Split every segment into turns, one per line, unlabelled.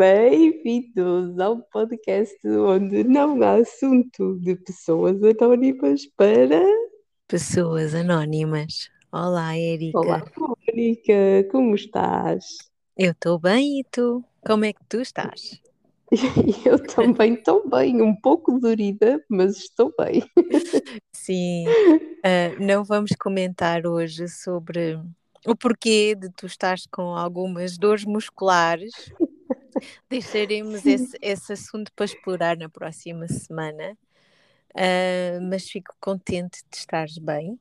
Bem-vindos ao podcast onde não há assunto de pessoas anónimas para.
Pessoas anónimas. Olá, Erika.
Olá, Mónica, como estás?
Eu estou bem e tu? Como é que tu estás?
Eu também estou bem, um pouco dorida, mas estou bem.
Sim, uh, não vamos comentar hoje sobre o porquê de tu estás com algumas dores musculares. Deixaremos esse, esse, assunto para explorar na próxima semana. Uh, mas fico contente de estares bem.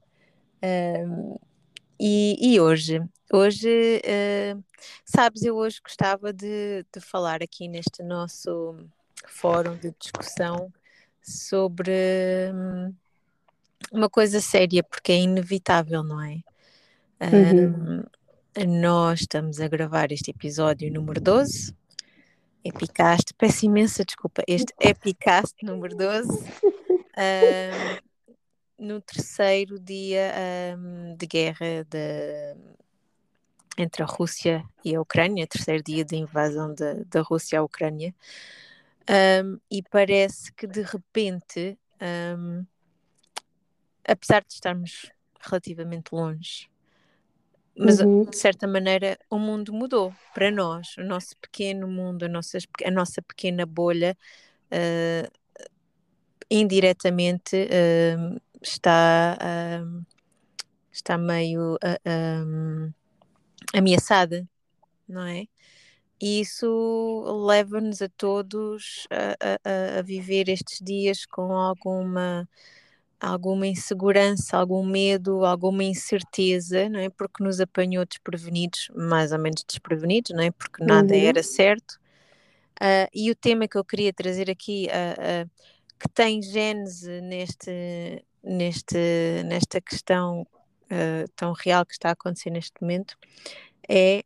Uh, e, e, hoje, hoje, uh, sabes, eu hoje gostava de, de falar aqui neste nosso fórum de discussão sobre um, uma coisa séria, porque é inevitável, não é? Uhum. Um, nós estamos a gravar este episódio número 12, Epicast, peço imensa desculpa, este Epicast número 12, um, no terceiro dia um, de guerra de, entre a Rússia e a Ucrânia, terceiro dia de invasão da Rússia à Ucrânia, e parece que de repente, apesar de estarmos relativamente longe mas uhum. de certa maneira o mundo mudou para nós, o nosso pequeno mundo, a nossa, a nossa pequena bolha, uh, indiretamente uh, está, uh, está meio ameaçada, não é? E isso leva-nos a todos a, a, a viver estes dias com alguma alguma insegurança, algum medo, alguma incerteza, não é? Porque nos apanhou desprevenidos, mais ou menos desprevenidos, não é? Porque nada uhum. era certo. Uh, e o tema que eu queria trazer aqui, uh, uh, que tem gênese neste, neste, nesta questão tão real que está a acontecer neste momento, é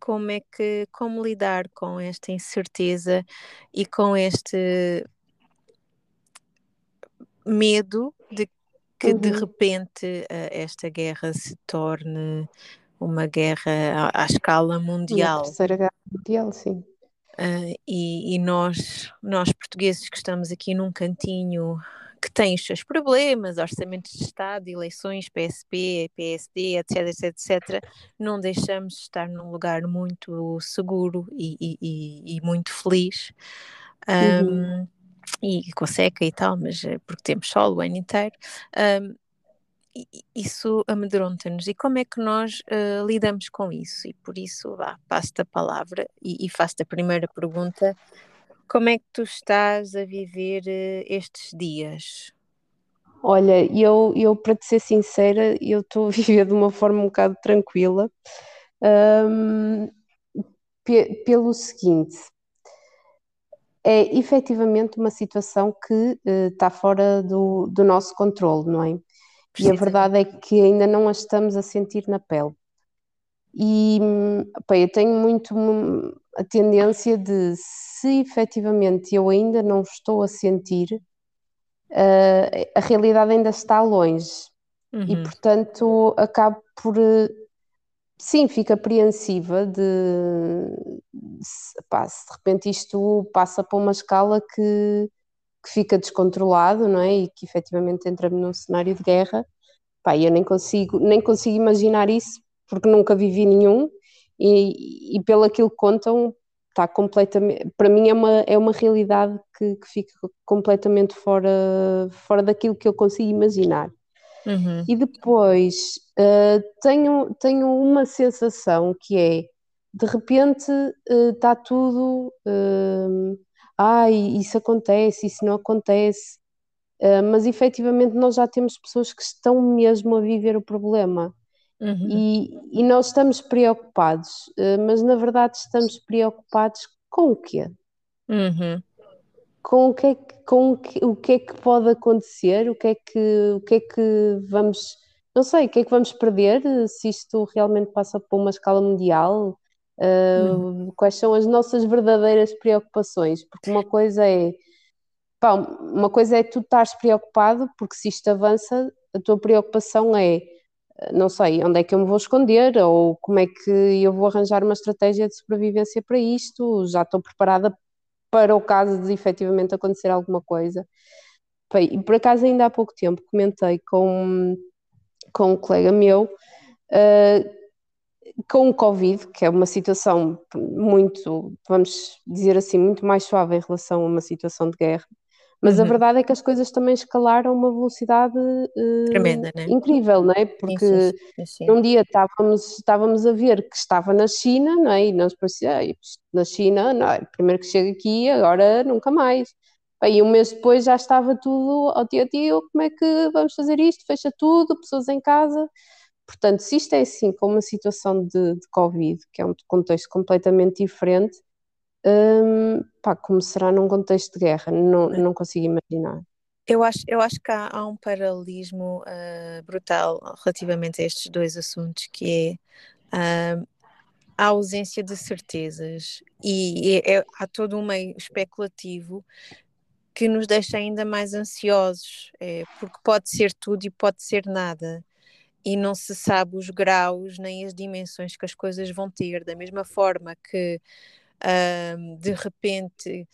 como é que, como lidar com esta incerteza e com este medo de que uhum. de repente uh, esta guerra se torne uma guerra à, à escala mundial.
Uma terceira guerra mundial, sim.
Uh, e, e, nós, nós portugueses que estamos aqui num cantinho que tem os seus problemas, orçamentos de Estado, eleições, PSP, PSD, etc, etc, etc, não deixamos de estar num lugar muito seguro e, e, e muito feliz. Um, uhum e com seca e tal, mas eh, porque temos sol o ano inteiro, um, isso amedronta-nos. E como é que nós uh, lidamos com isso? E por isso, vá, passo-te a palavra e, e faço-te a primeira pergunta. Como é que tu estás a viver uh, estes dias?
Olha, eu, eu para te ser sincera, eu estou a viver de uma forma um bocado tranquila, um, pe pelo seguinte, é efetivamente uma situação que uh, está fora do, do nosso controle, não é? E a verdade é que ainda não a estamos a sentir na pele. E pá, eu tenho muito a tendência de, se efetivamente eu ainda não estou a sentir, uh, a realidade ainda está longe. Uhum. E portanto acabo por eh, sim, fico apreensiva de se, pá, se de repente isto passa para uma escala que, que fica descontrolado, não é? E que efetivamente entramos num cenário de guerra. Pá, eu nem consigo, nem consigo imaginar isso, porque nunca vivi nenhum, e, e pelo aquilo que contam, está completamente, para mim é uma, é uma realidade que, que fica completamente fora, fora daquilo que eu consigo imaginar. Uhum. E depois uh, tenho, tenho uma sensação que é de repente está uh, tudo uh, ai, isso acontece, isso não acontece, uh, mas efetivamente nós já temos pessoas que estão mesmo a viver o problema. Uhum. E, e, nós estamos preocupados, mas na verdade estamos preocupados com o quê? Uhum com o que é que, com o que, o que, é que pode acontecer, o que é que, o que é que vamos, não sei, o que é que vamos perder se isto realmente passa por uma escala mundial, uh, hum. quais são as nossas verdadeiras preocupações, porque uma coisa é pá, uma coisa é tu estares preocupado, porque se isto avança, a tua preocupação é não sei, onde é que eu me vou esconder? Ou como é que eu vou arranjar uma estratégia de sobrevivência para isto, já estou preparada para o caso de efetivamente acontecer alguma coisa. E por acaso, ainda há pouco tempo, comentei com, com um colega meu uh, com o Covid, que é uma situação muito, vamos dizer assim, muito mais suave em relação a uma situação de guerra, mas uhum. a verdade é que as coisas também escalaram a uma velocidade uh, Tremenda, né? incrível, não é? Porque sim, sim. um dia estávamos, estávamos a ver que estava na China, não é? E nos parecia, na China, não é? primeiro que chega aqui, agora nunca mais. Aí um mês depois já estava tudo ao tio tio, como é que vamos fazer isto? Fecha tudo, pessoas em casa. Portanto, se isto é assim com uma situação de, de Covid, que é um contexto completamente diferente, um, pá, como será num contexto de guerra? Não, não consigo imaginar.
Eu acho, eu acho que há, há um paralelismo uh, brutal relativamente a estes dois assuntos, que é uh, a ausência de certezas. E é, é, há todo um meio especulativo que nos deixa ainda mais ansiosos, é, porque pode ser tudo e pode ser nada. E não se sabe os graus nem as dimensões que as coisas vão ter, da mesma forma que um, de repente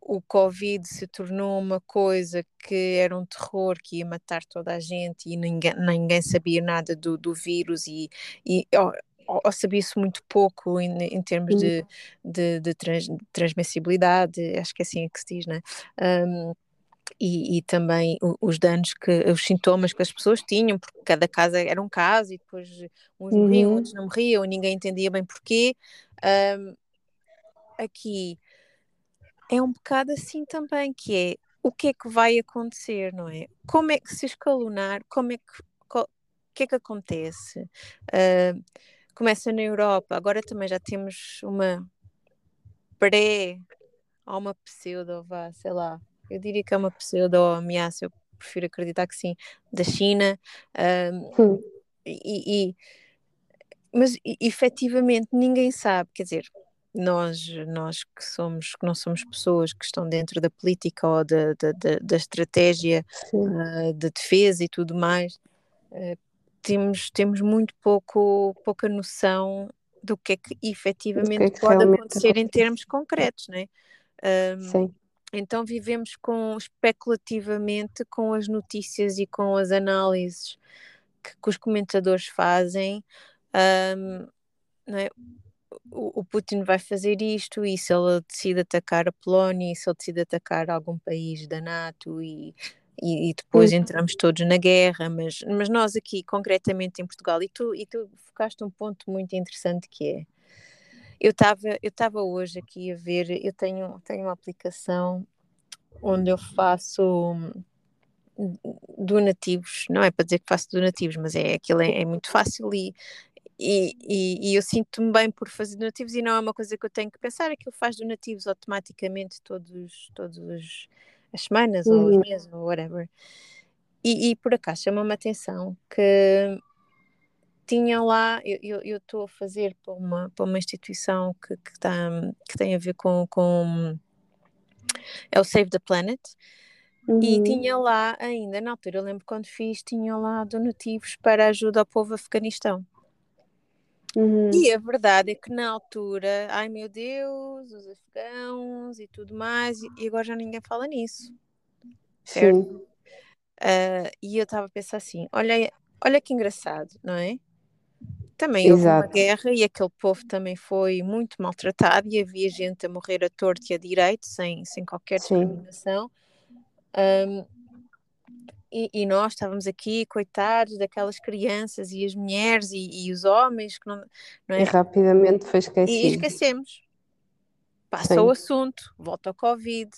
o Covid se tornou uma coisa que era um terror que ia matar toda a gente e ninguém, ninguém sabia nada do, do vírus e, e ou, ou sabia-se muito pouco em, em termos de, de, de, trans, de, transmissibilidade, acho que é assim que se diz, né? Um, e, e, também os danos que os sintomas que as pessoas tinham, porque cada casa era um caso e depois uns uhum. morriam, outros não morriam, ninguém entendia bem porquê. Um, aqui é um bocado assim também, que é o que é que vai acontecer, não é? Como é que se escalonar, como é que o que é que acontece? Uh, começa na Europa, agora também já temos uma pré ou uma pseudo, vá, sei lá, eu diria que é uma pseudo ameaça, eu prefiro acreditar que sim, da China. Um, e, e, mas efetivamente ninguém sabe, quer dizer, nós, nós que somos, que não somos pessoas que estão dentro da política ou da, da, da, estratégia uh, de defesa e tudo mais, uh, temos, temos muito pouco, pouca noção do que é que efetivamente que é que pode acontecer acontece. em termos concretos, né? Um, Sim. Então vivemos com especulativamente com as notícias e com as análises que, que os comentadores fazem. Um, é? O, o, Putin vai fazer isto e se ele decide atacar a Polónia e se ele decide atacar algum país da NATO e, e, e depois uhum. entramos todos na guerra, mas, mas nós aqui concretamente em Portugal, e tu, e tu focaste um ponto muito interessante que é eu estava eu estava hoje aqui a ver, eu tenho, tenho uma aplicação onde eu faço donativos, não é para dizer que faço donativos, mas é aquilo é, é muito fácil e, e, e, e eu sinto-me bem por fazer donativos e não é uma coisa que eu tenho que pensar, aquilo faz donativos automaticamente todos, todos as semanas uhum. ou os meses ou whatever. E, e por acaso chama-me a atenção que tinha lá, eu estou a fazer para uma, para uma instituição que, que, tá, que tem a ver com, com é o Save the Planet. Uhum. E tinha lá ainda, na altura, eu lembro quando fiz, tinha lá donativos para ajuda ao povo afeganistão. Uhum. E a verdade é que na altura, ai meu Deus, os afegãos e tudo mais, e agora já ninguém fala nisso. Certo? Uh, e eu estava a pensar assim: olha, olha que engraçado, não é? Também houve uma guerra e aquele povo também foi muito maltratado e havia gente a morrer a torto e a direito, sem, sem qualquer discriminação. Um, e, e, nós estávamos aqui, coitados daquelas crianças e as mulheres e, e os homens que não, não é?
E rapidamente foi esquecido.
E esquecemos. Passa Sim. o assunto, volta ao Covid.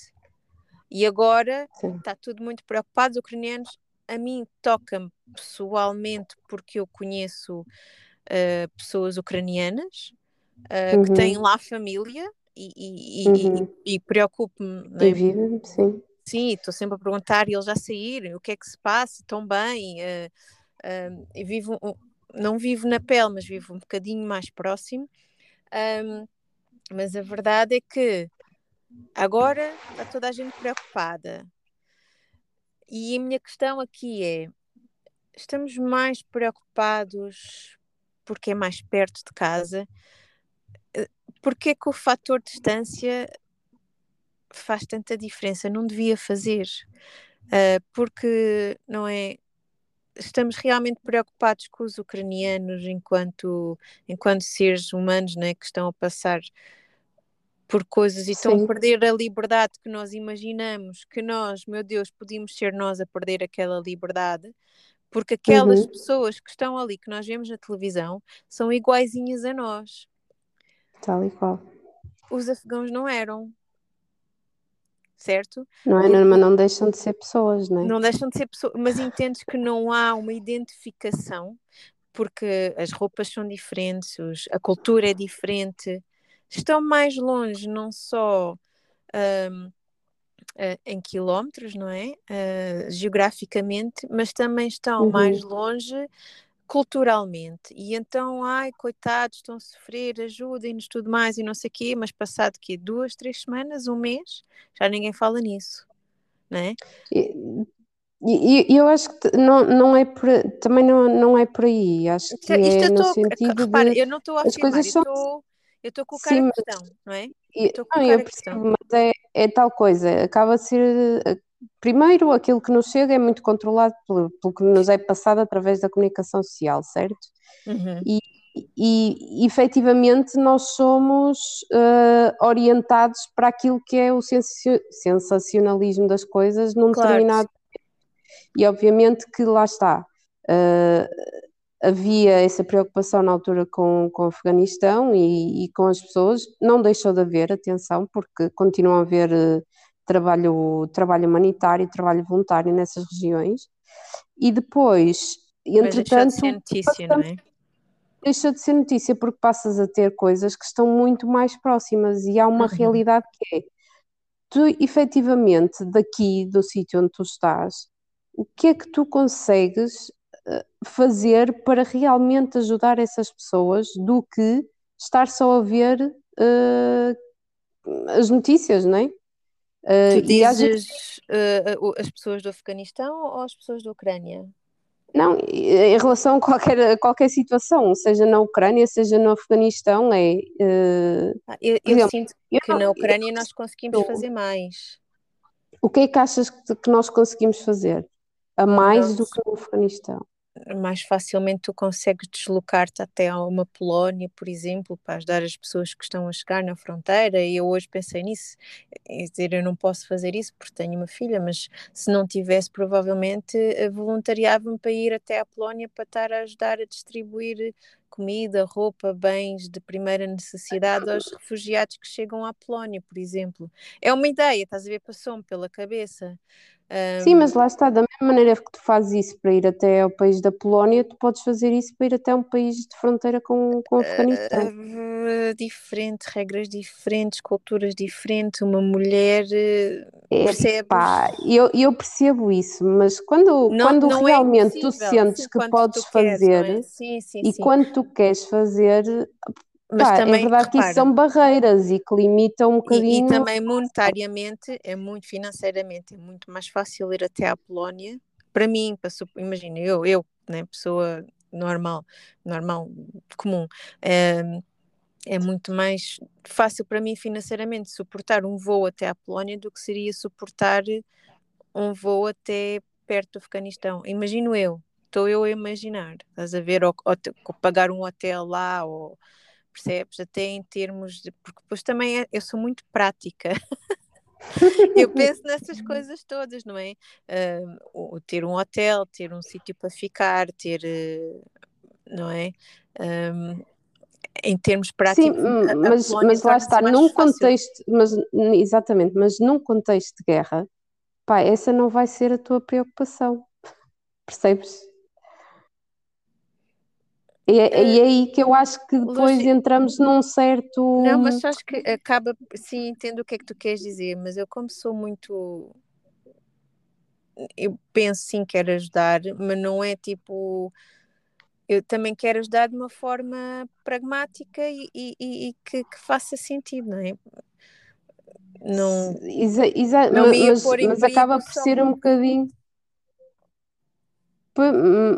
E agora Sim. está tudo muito preocupado. Os ucranianos, a mim toca-me pessoalmente, porque eu conheço uh, pessoas ucranianas uh, uhum. que têm lá família e, e, uhum. e, e preocupo-me.
Né? vivem, sim.
Sim, estou sempre a perguntar e eles já saíram, o que é que se passa? Estão bem? Uh, vivo, não vivo na pele, mas vivo um bocadinho mais próximo. Um, mas a verdade é que agora está toda a gente preocupada. E a minha questão aqui é: estamos mais preocupados porque é mais perto de casa. Eh, porque é que o fator distância faz tanta diferença? Não devia fazer. Uh, porque não é estamos realmente preocupados com os ucranianos enquanto enquanto seres humanos né, que estão a passar por coisas e estão a perder a liberdade que nós imaginamos que nós, meu Deus, podíamos ser nós a perder aquela liberdade, porque aquelas uhum. pessoas que estão ali, que nós vemos na televisão, são iguaizinhas a nós.
Tal e qual.
Os afegãos não eram. Certo?
Não é, mas não deixam de ser pessoas, não é?
Não deixam de ser pessoas, mas entendes que não há uma identificação, porque as roupas são diferentes, a cultura é diferente, estão mais longe, não só um, em quilómetros, não é? Uh, geograficamente, mas também estão uhum. mais longe culturalmente. E então, ai, coitados, estão a sofrer, ajudem-nos, tudo mais e não sei o quê, mas passado que duas, três semanas, um mês, já ninguém fala nisso, não é?
E, eu acho que não, não é por, também não, não é por aí, acho que é no tô, sentido repara,
de... eu não estou a afirmar, eu estou eu estou a colocar Sim, a questão, não é? Estou a colocar
não, eu percebo, mas é, é tal coisa, acaba de ser. Primeiro, aquilo que nos chega é muito controlado pelo, pelo que nos é passado através da comunicação social, certo? Uhum. E, e efetivamente nós somos uh, orientados para aquilo que é o sensacionalismo das coisas num claro. determinado e obviamente que lá está uh, havia essa preocupação na altura com, com o Afeganistão e, e, com as pessoas, não deixou de haver, atenção, porque continuam a haver uh, trabalho, trabalho humanitário, trabalho voluntário nessas regiões, e depois, entretanto...
Mas deixou de ser notícia, não é?
Deixa de ser notícia porque passas a ter coisas que estão muito mais próximas e há uma uhum. realidade que é, tu efetivamente daqui do sítio onde tu estás, o que é que tu consegues fazer para realmente ajudar essas pessoas do que estar só a ver uh, as notícias, não é?
Uh, tu dizes vezes... uh, as pessoas do Afeganistão ou as pessoas da Ucrânia?
Não, em relação a qualquer, a qualquer situação, seja na Ucrânia, seja no Afeganistão, é.
Uh, eu, eu exemplo, sinto que eu, na Ucrânia nós conseguimos fazer mais.
O que é que achas que, que nós conseguimos fazer? A mais do que no Afeganistão?
Mais facilmente tu consegues deslocar-te até a uma Polónia, por exemplo, para ajudar as pessoas que estão a chegar na fronteira. E eu hoje pensei nisso, é dizer, eu não posso fazer isso porque tenho uma filha, mas se não tivesse, provavelmente eh, voluntariava-me para ir até a Polónia para estar a ajudar a distribuir comida, roupa, bens de primeira necessidade aos refugiados que chegam à Polónia, por exemplo. É uma ideia, estás a ver, passou-me pela cabeça.
Um... Sim, mas lá está, da mesma maneira que tu fazes isso para ir até ao país da Polónia, tu podes fazer isso para ir até um país de fronteira com, com o Afeganistão.
Uh, diferente, regras diferentes, culturas diferentes, uma mulher uh,
é, percebes? Pá, eu, eu percebo isso, mas quando, não, quando não é realmente é tu sentes sim, que podes fazer queres, é? sim, sim, e quando tu queres fazer, mas Pá, é também, é verdade repara, que isso são barreiras e que limitam um bocadinho.
E, e, também monetariamente, é muito financeiramente, é muito mais fácil ir até à Polónia. Para mim, para, imagina, eu, eu né, pessoa normal, normal, comum, é, é muito mais fácil para mim financeiramente suportar um voo até à Polónia do que seria suportar um voo até perto do Afeganistão. Imagino eu, estou eu a imaginar, estás a ver, ou, ou pagar um hotel lá, ou percebes? Até em termos de. Porque depois também é, eu sou muito prática. eu penso nessas coisas todas, não é? Uh, ter um hotel, ter um sítio para ficar, ter. Uh, não é? Um, em termos práticos.
Sim, mas, mas lá está, num fácil. contexto, mas, exatamente, mas num contexto de guerra, pá, essa não vai ser a tua preocupação, percebes? E é, e é aí que eu acho que depois entramos num certo.
Não, mas acho que acaba. Sim, entendo o que é que tu queres dizer, mas eu, como sou muito. Eu penso sim, quero ajudar, mas não é tipo. Eu também quero ajudar de uma forma pragmática e, e, e que, que, faça sentido, não é?
Não, exa, exa, não mas, mas acaba por ser um bocadinho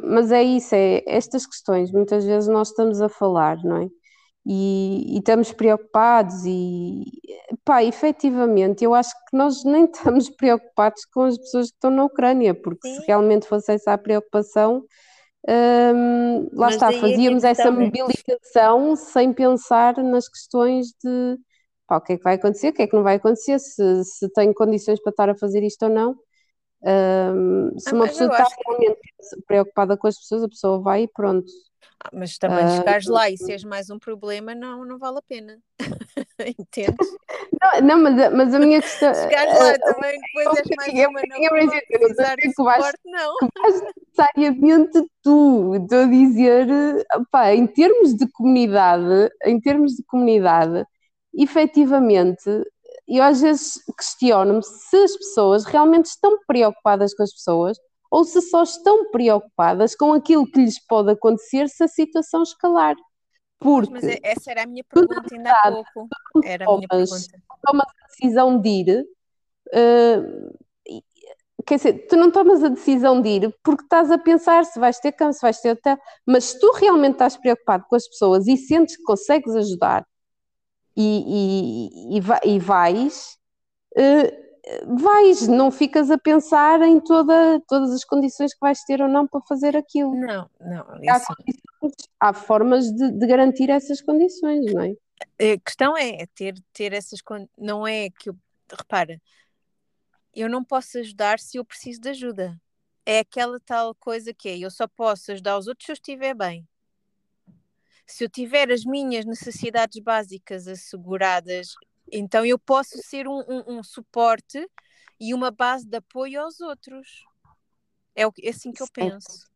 mas é isso, é estas questões, muitas vezes nós estamos a falar, não é? E, e, estamos preocupados e pá, efetivamente eu acho que nós nem estamos preocupados com as pessoas que estão na Ucrânia, porque Sim. se realmente fosse essa a preocupação, hum, lá Mas está, fazíamos essa é mobilização sem pensar nas questões de pá, o que é que vai acontecer, o que é que não vai acontecer, se, se tenho condições para estar a fazer isto ou não. Um, se ah, uma pessoa está realmente que... preocupada com as pessoas, a pessoa vai e pronto.
Ah, mas também uh, chegares lá e seres mais um problema, não, não vale a pena. Entendes?
Não, não mas, mas, a minha questão.
Chegares lá uh, também, depois és mais eu, uma, não, eu, não precisar de suporte, não.
Vais necessariamente tu. Estou a dizer, em termos de comunidade, em termos de comunidade, efetivamente, eu às vezes questiono-me se as pessoas realmente estão preocupadas com as pessoas ou se só estão preocupadas com aquilo que lhes pode acontecer se a situação escalar. Porque
Mas essa era a minha pergunta ainda há pouco. Era a minha pergunta.
Tomas a decisão de ir, uh, quer dizer, tu não tomas a decisão de ir porque estás a pensar se vais ter cama, se vais ter hotel, mas se tu realmente estás preocupado com as pessoas e sentes que consegues ajudar e, e, e, vais, uh, vais, não ficas a pensar em toda, todas as condições que vais ter ou não para fazer aquilo.
Não, não.
Há, há formas de, de, garantir essas condições, não é?
A questão é ter, ter essas não é que eu, repara, eu não posso ajudar se eu preciso de ajuda. É aquela tal coisa que é, eu só posso ajudar os outros se eu estiver bem se eu tiver as minhas necessidades básicas asseguradas, então eu posso ser um, um, um suporte e uma base de apoio aos outros. É, o, é assim que eu penso.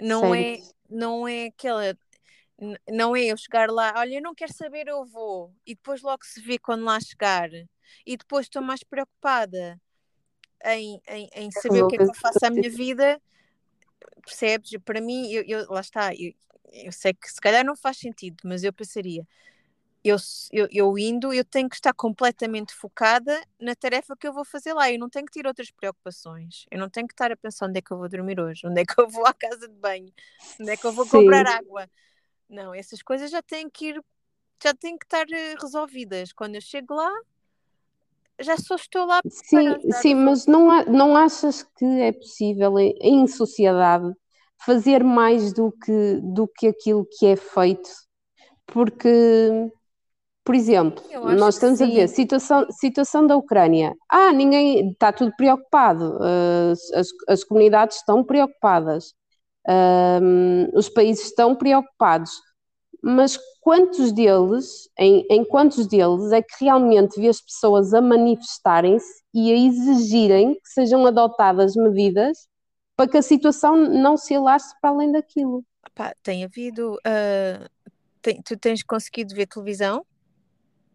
Não é, não é aquela. Não é eu chegar lá, olha, eu não quero saber, eu vou, e depois logo se vê quando lá chegar, e depois estou mais preocupada em, em, em saber o que é que eu faço à minha vida, percebes? Para mim, eu, eu lá está, eu, eu sei que se calhar não faz sentido, mas eu pensaria, eu, eu, eu, indo, eu tenho que estar completamente focada na tarefa que eu vou fazer lá. Eu não tenho que ter outras preocupações. Eu não tenho que estar a pensar onde é que eu vou dormir hoje, onde é que eu vou à casa de banho, onde é que eu vou Sim. comprar água. Não, essas coisas já têm que ir, já têm que estar eh, resolvidas. Quando eu chego lá, já só estou lá
Sim, sim, mas não, não achas que é possível em, em sociedade fazer mais do que, do que aquilo que é feito, porque, por exemplo, nós estamos a ver situação, situação da Ucrânia. Ah, ninguém está tudo preocupado, as, as comunidades estão preocupadas, um, os países estão preocupados, mas quantos deles, em, em quantos deles é que realmente vê as pessoas a manifestarem-se e a exigirem que sejam adotadas medidas para que a situação não se alastre para além daquilo.
Pá, tem havido. Uh, tem, tu tens conseguido ver televisão?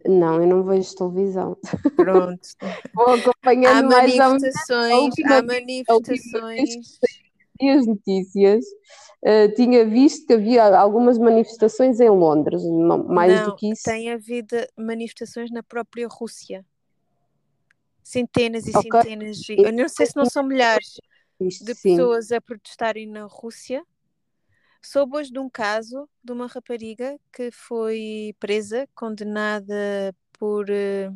Não, eu não vejo televisão.
Pronto.
Vou acompanhando
há mais manifestações, há manifestações.
E as notícias, uh, tinha visto que havia algumas manifestações em Londres, mais
não,
do que isso.
Tem havido manifestações na própria Rússia. Centenas e okay. centenas, de, eu não sei se não são milhares de sim. pessoas a protestarem na Rússia. Soube hoje de um caso de uma rapariga que foi presa, condenada por. Eh,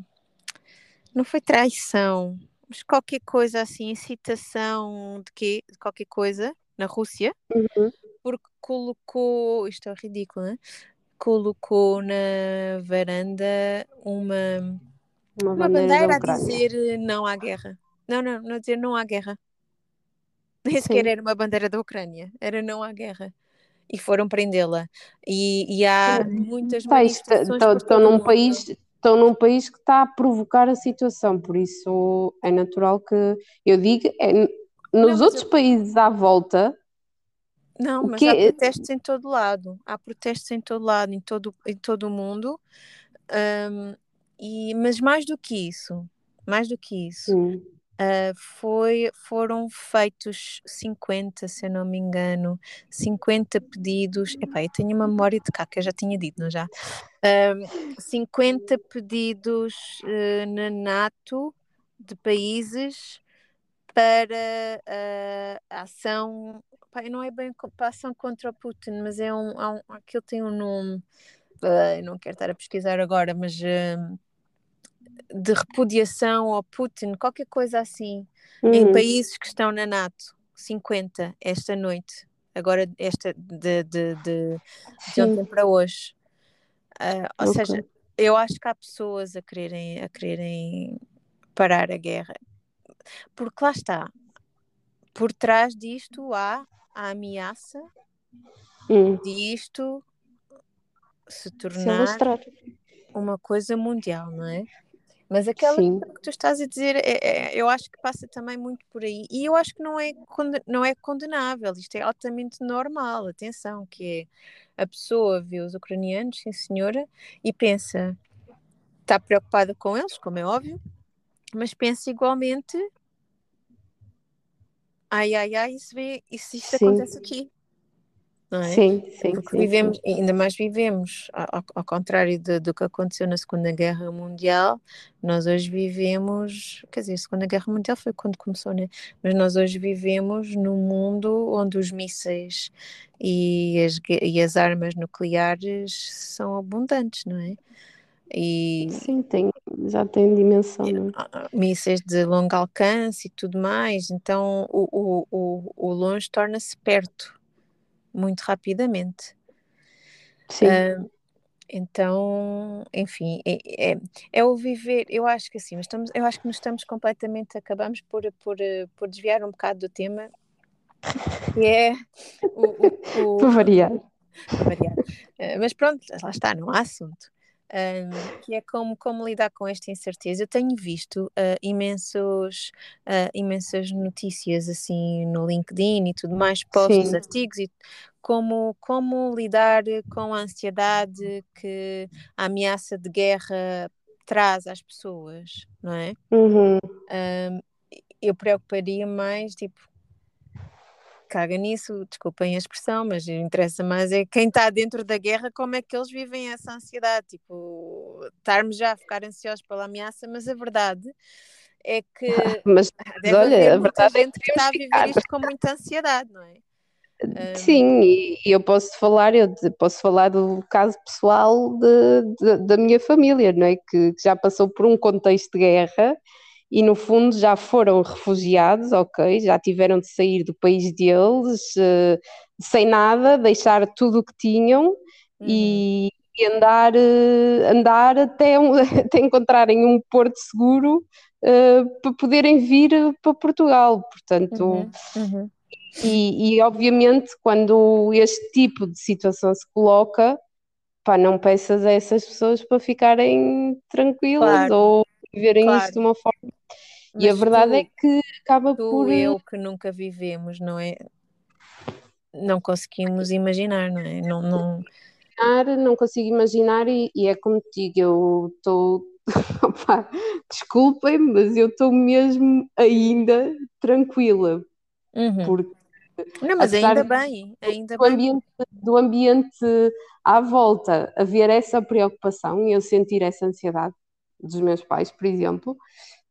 não foi traição, mas qualquer coisa assim, incitação de quê? De qualquer coisa na Rússia,
uhum.
porque colocou. Isto é ridículo, né? Colocou na varanda uma, uma, uma bandeira, bandeira a dizer não à guerra. Não, não, não a dizer não à guerra. Nem sequer era uma bandeira da Ucrânia, era não à guerra. E foram prendê-la. E, e, há muitas. Estão,
num país estão num país que está a provocar a situação, por isso é natural que eu diga, é, nos não, outros eu... países à volta.
Não, mas que... há é protestos em todo lado, há protestos em todo lado, em todo, em todo o mundo, um, e, mas mais do que isso, mais do que isso, hum. Uh, foi, foram feitos 50, se eu não me engano, 50 pedidos. Epá, eu tenho uma memória de que eu já tinha dito, não já? Uh, 50 pedidos uh, na NATO de países para a ação, pá, não é bem para a ação contra o Putin, mas é um, um aquilo tem um nome, não quero estar a pesquisar agora, mas de repudiação ao Putin, qualquer coisa assim, uhum. em países que estão na NATO, 50 esta noite, agora esta de, de, de, de ontem para hoje. Uh, ou okay. seja, eu acho que há pessoas a quererem, a quererem parar a guerra. Porque lá está, por trás disto há a ameaça hum. disto se tornar se uma coisa mundial, não é? Mas aquela Sim. que tu estás a dizer, é, é, eu acho que passa também muito por aí. E eu acho que não é, não é condenável, isto é altamente normal. Atenção, que é a pessoa vê os ucranianos, sim senhora, e pensa, está preocupada com eles, como é óbvio, mas pensa igualmente, ai, ai, ai, isso, vê, isso, isso acontece aqui não é?
Sim, sim.
Porque
sim,
vivemos,
sim.
ainda mais vivemos, ao, ao contrário de, do que aconteceu na Segunda Guerra Mundial, nós hoje vivemos, quer dizer, a Segunda Guerra Mundial foi quando começou, né? Mas nós hoje vivemos num mundo onde os mísseis e as, e as armas nucleares são abundantes, não é?
E, Sim, tem, já tem dimensão. Não?
É? Mísseis de longo alcance e tudo mais, então o, o, o, o longe torna-se perto muito rapidamente.
Sim. Uh,
então, enfim, é, é, é, o viver, eu acho que assim, estamos, eu acho que nos estamos completamente, acabamos por, por, por desviar um bocado do tema, que é o, o,
o variar.
Variar. Uh, mas pronto, lá está, não há assunto um, que é como, como lidar com esta incerteza. Eu tenho visto uh, imensos, uh, imensas notícias assim no LinkedIn e tudo mais, posts, Sim. artigos e como, como lidar com a ansiedade que a ameaça de guerra traz às pessoas, não é?
Uhum.
Um, eu preocuparia mais, tipo, caga nisso, desculpem a expressão, mas interessa mais é quem está dentro da guerra, como é que eles vivem essa ansiedade, tipo, estarmos já a ficar ansiosos pela ameaça, mas a verdade é que
mas, deve olha, a verdade
é gente é que, que está a viver isto com muita ansiedade, não é?
Sim, e eu posso falar, eu posso falar do caso pessoal de, de, da minha família, não é? Que, que já passou por um contexto de guerra e no fundo já foram refugiados, ok, já tiveram de sair do país deles uh, sem nada, deixar tudo o que tinham uhum. e, e, andar, uh, andar até, um, até encontrarem um porto seguro uh, para poderem vir para Portugal, portanto...
Uhum. Uhum.
E, e obviamente quando este tipo de situação se coloca, pá, não peças a essas pessoas para ficarem tranquilas claro. ou viverem claro. isto de uma forma mas e a verdade é tu, é que acaba
tu
por.
eu que nunca vivemos, não é? Não conseguimos imaginar, não é? Não, não...
não consigo imaginar, e, e é como te digo, eu estou. Desculpem, mas eu estou mesmo ainda tranquila.
Uhum. Porque não, mas ainda bem, ainda do, bem.
Ambiente, do ambiente à volta haver essa preocupação e eu sentir essa ansiedade dos meus pais, por exemplo,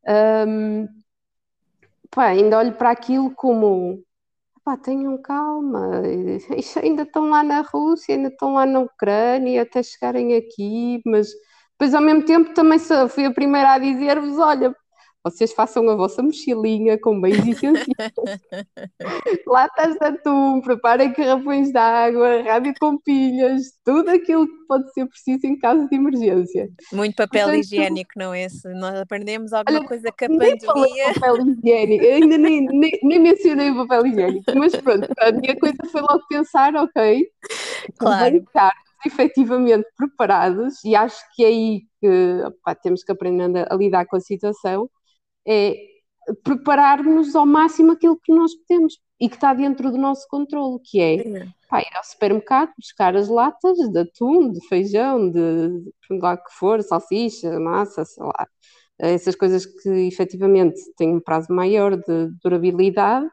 um, pá, ainda olho para aquilo como pá, tenham calma, ainda estão lá na Rússia, ainda estão lá na Ucrânia até chegarem aqui, mas depois ao mesmo tempo também fui a primeira a dizer-vos: olha, vocês façam a vossa mochilinha com bens essenciais, latas de atum, preparem garrafões de água, rádio com pilhas, tudo aquilo que pode ser preciso em caso de emergência.
Muito papel Portanto, higiênico, não é? Se nós aprendemos alguma olha, coisa que a pandemia...
papel higiênico, eu ainda nem, nem, nem, mencionei o papel higiênico, mas pronto, a minha coisa foi logo pensar, ok,
claro.
estar efetivamente preparados e acho que é aí que opa, temos que aprender a lidar com a situação, é preparar-nos ao máximo aquilo que nós podemos e que está dentro do nosso controle, que é pá, ir ao supermercado, buscar as latas de atum, de feijão, de, de lá que for, salsicha, massa, sei lá, essas coisas que efetivamente têm um prazo maior de durabilidade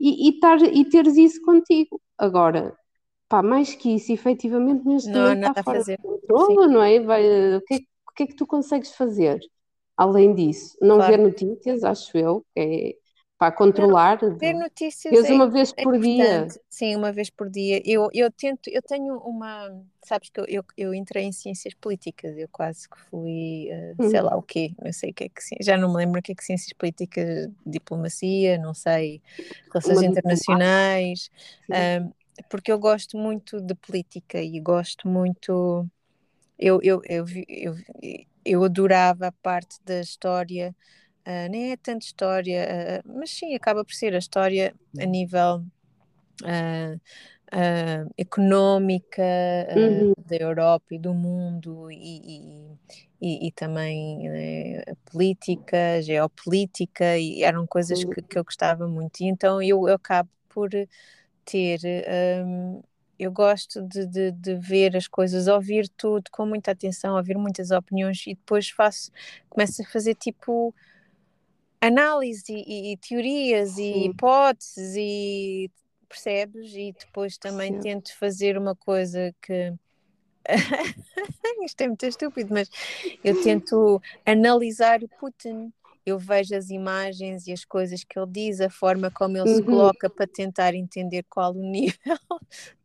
e, e, tar, e teres isso contigo. Agora, pá, mais que isso, efetivamente neste
não momento está fora de
controle, não é? Vai, o, que é, o que é que tu consegues fazer? Além disso. Não claro. ver notícias, acho eu, é, para controlar.
Ver notícias
Vês
é,
uma vez
é
por dia.
importante. Sim, uma vez por dia. Eu, eu tento, eu tenho uma, sabes que eu, eu, eu entrei em ciências políticas, eu quase que fui, uh, sei
Hum.
lá o quê, não sei o que é que, já não me lembro o que é que ciências políticas, diplomacia, não sei, relações
Uma
internacionais, um, porque eu gosto muito de política e gosto muito, eu, eu, eu, eu, eu adorava a parte da história, ah, nem é tanto história, ah, mas sim, acaba por ser a história a nível ah, económica
Uhum.
da Europa e do mundo e, e, e- e também né, a política, geopolítica, e eram coisas
Sim.
que, que eu gostava muito. E então eu, eu acabo por ter. hum, eu gosto de, de, de ver as coisas, ouvir tudo com muita atenção, ouvir muitas opiniões e depois faço, começo a fazer tipo análise e, e teorias e
Sim.
hipóteses e percebes? E depois também
Sim.
tento fazer uma coisa que isto é muito estúpido, mas eu tento analisar o Putin. Eu vejo as imagens e as coisas que ele diz, a forma como ele se
Uhum.
coloca para tentar entender qual o nível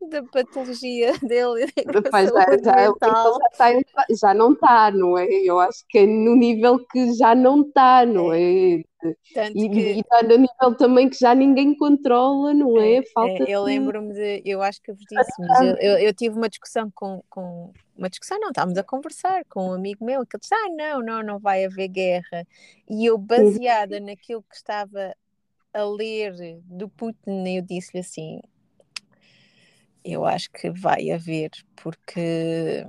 da patologia dele,
Rapaz, já, já, já, tá em- já não está, não é? Eu acho que é no nível que já não está, não é?
Tanto
E
que
está no nível também que já ninguém controla, não é?
É,
Falta
é, eu
de.
lembro-me de, eu acho que eu vos disse, mas eu, eu, eu tive uma discussão com, com uma discussão, não, estávamos a conversar com um amigo meu que ele disse, ah, não, não, não vai haver guerra. E eu, baseada naquilo que estava a ler do Putin, eu disse-lhe assim, eu acho que vai haver, porque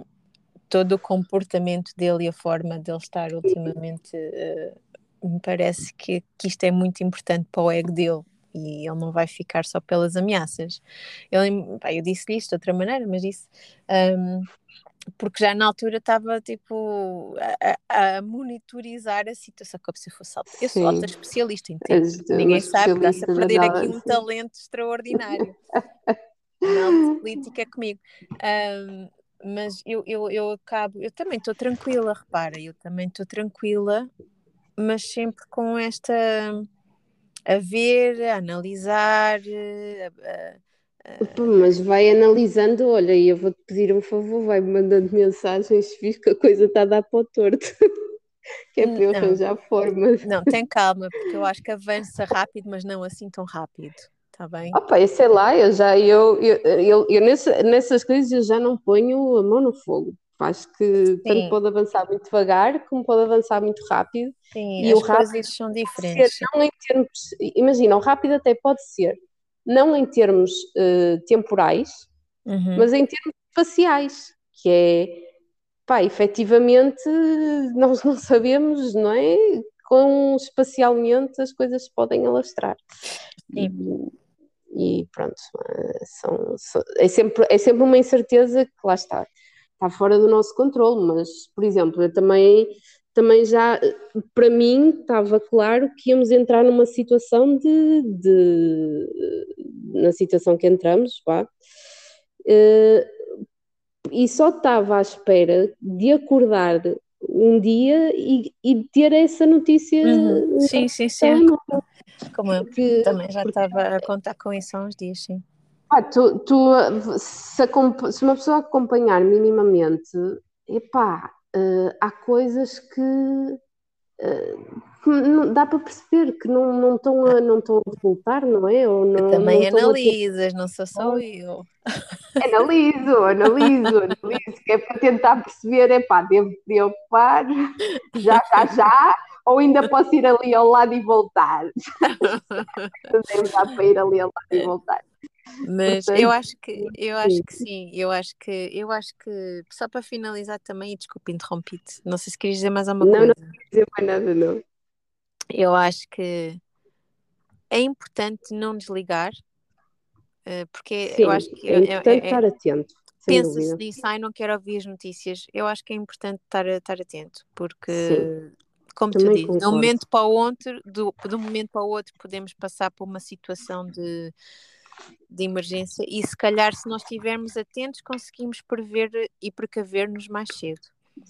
todo o comportamento dele e a forma dele estar ultimamente, eh, me parece que, que isto é muito importante para o ego dele e ele não vai ficar só pelas ameaças. Ele, pá, eu disse-lhe isto de outra maneira, mas disse. hum, porque já na altura estava tipo a, a- monitorizar a situação como se eu fosse alta. Eu sou
Sim.
alta especialista em tempo. Ninguém sabe, está-se a perder aqui um talento extraordinário. Análise política comigo. Hum, mas eu, eu, eu acabo, eu também estou tranquila, repara, eu também estou tranquila, mas sempre com esta a ver, a analisar, a- a-
Mas vai analisando, olha, e eu vou-te pedir um favor, vai-me mandando mensagens vis que a coisa está a dar para o torto. Que é para eu arranjar formas.
Não, tem calma, porque eu acho que avança rápido, mas não assim tão rápido, está bem?
Opa, eu sei lá, eu já, eu, eu, eu, eu nessa- nessas coisas eu já não ponho a mão no fogo. Acho que tanto
Sim.
pode avançar muito devagar, como pode avançar muito rápido.
Sim,
E
as
o rápido
são
ser
diferentes. sim.
não em termos, imagina, o rápido até pode ser, não em termos eh, temporais,
Uhum.
mas em termos espaciais, que é, pá, efetivamente nós não sabemos, não é? Quão espacialmente as coisas podem alastrar. E, e pronto, eh, são, são- é, sempre, é sempre uma incerteza que lá está, está fora do nosso controle, mas, por exemplo, eu também, também já, para mim, estava claro que íamos entrar numa situação de, de na situação que entramos, vá, eh, e só estava à espera de acordar um dia e, e ter essa notícia
Uhum. Sim, sim, sim. Como eu
que-
também já estava a contar com isso há uns dias, sim.
Pá, tu, tu, se, se uma pessoa acompanhar minimamente, epá, eh, há coisas que, eh, que não, dá para perceber que não, não, estão a, não estão a resultar, não é? Ou não,
Eu também
não estão a
analisas, não sou só eu.
Analiso, analiso, analiso, que é para tentar perceber, epá, devo preocupar, já, já, já, ou ainda posso ir ali ao lado e voltar. Deve dar para ir ali ao lado e voltar.
Mas
Portanto,
eu acho que eu acho
sim.
que sim, eu acho que eu acho que só para finalizar também, desculpe interrompi-te, não sei se querias dizer mais alguma
Não,
coisa.
não dizer mais nada, não.
Eu acho que é importante não desligar, eh, porque
Sim,
eu acho que
é
é-
importante
é- é-
estar atento,
pensa-se
dúvida.
nisso, ai, não quero ouvir as notícias. Eu acho que é importante estar, estar atento, porque,
Sim,
como tu
também
dizes, de um momento para o outro, do, de um momento para o outro, podemos passar por uma situação de, de emergência e, se calhar, se nós estivermos atentos, conseguimos prever e precaver-nos mais cedo.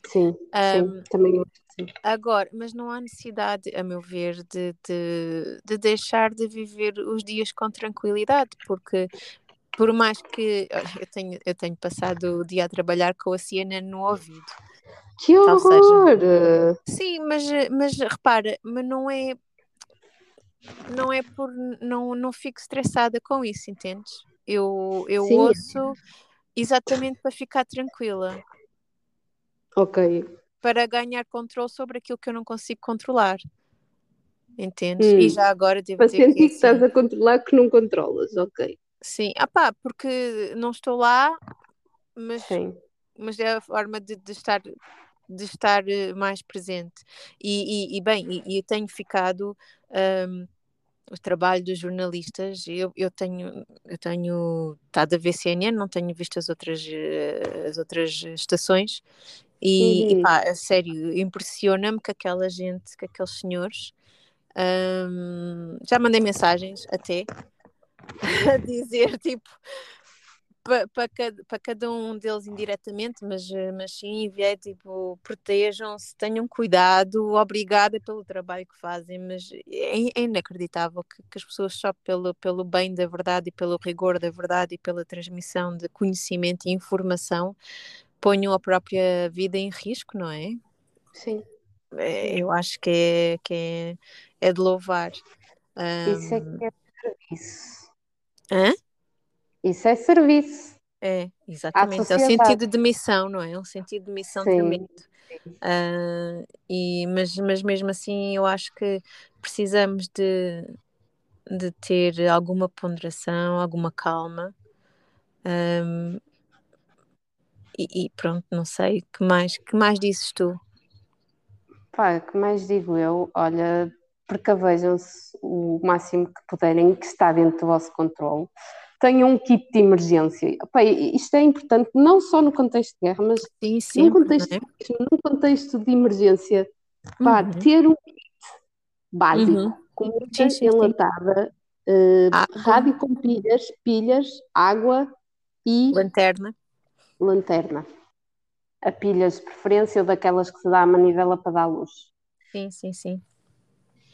Sim, sim, também sim.
Agora, mas não há necessidade, a meu ver, de, de, de deixar de viver os dias com tranquilidade, porque por mais que eu tenho, eu tenho passado o dia a trabalhar com a CNN no ouvido.
Que horror!
Seja, sim, mas, mas repara, mas não é não é por não, não fico estressada com isso, entendes? Eu, eu ouço exatamente para ficar tranquila.
Ok.
Para ganhar controle sobre aquilo que eu não consigo controlar. Entendes? Hum. E já agora devo
para dizer sentir que, assim, que estás a controlar que não controlas, ok.
Sim, ah pá, porque não estou lá, mas, mas é a forma de, de estar de estar eh, mais presente e, e, e bem, e, e, tenho ficado um, o trabalho dos jornalistas, eu, eu tenho eu tenho estado a ver CNN, não tenho visto as outras eh, as outras estações e, uhum. e pá, a sério, impressiona-me que aquela gente, que aqueles senhores um, já mandei mensagens até a dizer tipo para pa cada, cada um deles indiretamente, mas, mas sim, enviei tipo, protejam-se, tenham cuidado, obrigada pelo trabalho que fazem, mas é, é inacreditável que, que, as pessoas só pelo, pelo bem da verdade e pelo rigor da verdade e pela transmissão de conhecimento e informação ponham a própria vida em risco, não é?
Sim.
É, eu acho que é, que é, é de louvar.
Um... Isso é que é serviço.
Hã?
Isso é serviço.
É, exatamente. É o sentido de missão, não é? É um sentido de missão Sim. tremendo. Uh, e, mas, mas mesmo assim eu acho que precisamos de, de ter alguma ponderação, alguma calma. Um, e, e, pronto, não sei, que mais, que mais dizes tu?
Pá, que mais digo eu? Olha, precavejam-se o máximo que puderem, que está dentro do vosso controle tenham um kit de emergência. Opa, isto é importante não só no contexto de guerra, mas sim, sim, num, contexto, é? num contexto de emergência. Pá, uhum. ter um kit básico, uhum. comida sim, enlatada, uh, rádio com pilhas, pilhas, água e
lanterna.
Lanterna. A pilhas de preferência ou daquelas que se dá a manivela para dar luz.
Sim, sim, sim.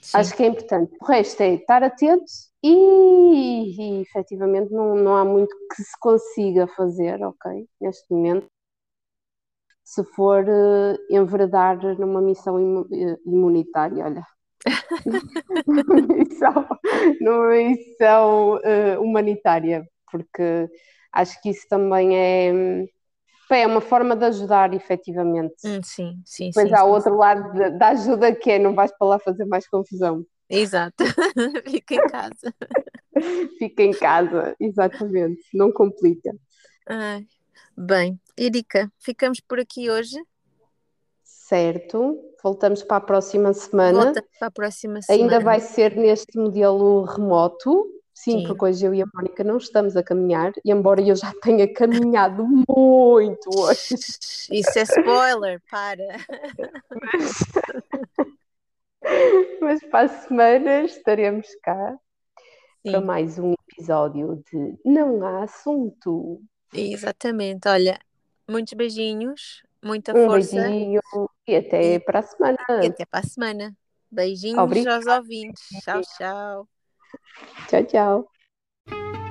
Sim. Acho que é importante. O resto é estar atento e, e efetivamente não, não há muito que se consiga fazer, ok? Neste momento. Se for uh, enveredar numa missão eh, imunitária, olha. numa missão, numa missão uh, humanitária, porque acho que isso também é é uma forma de ajudar efetivamente.
Hum, sim, sim. Sim,
há
sim,
outro lado da ajuda que é não vais para lá fazer mais confusão.
Exato, fica em casa.
fica em casa, exatamente, não complica.
Ai, bem, Erika, ficamos por aqui hoje.
Certo, voltamos para a próxima semana.
Volta para a próxima semana.
Ainda vai ser neste modelo remoto, Sim, Sim, porque hoje eu e a Mónica não estamos a caminhar, e embora eu já tenha caminhado muito hoje.
Isso é spoiler, para.
Mas, mas para a semana estaremos cá Sim. para mais um episódio de Não Há Assunto.
Exatamente, olha, muitos beijinhos, muita
um
força.
beijinho e até para a semana.
E até para a semana. Beijinhos Obrigada. aos ouvintes. Tchau, tchau.
Tchau, tchau.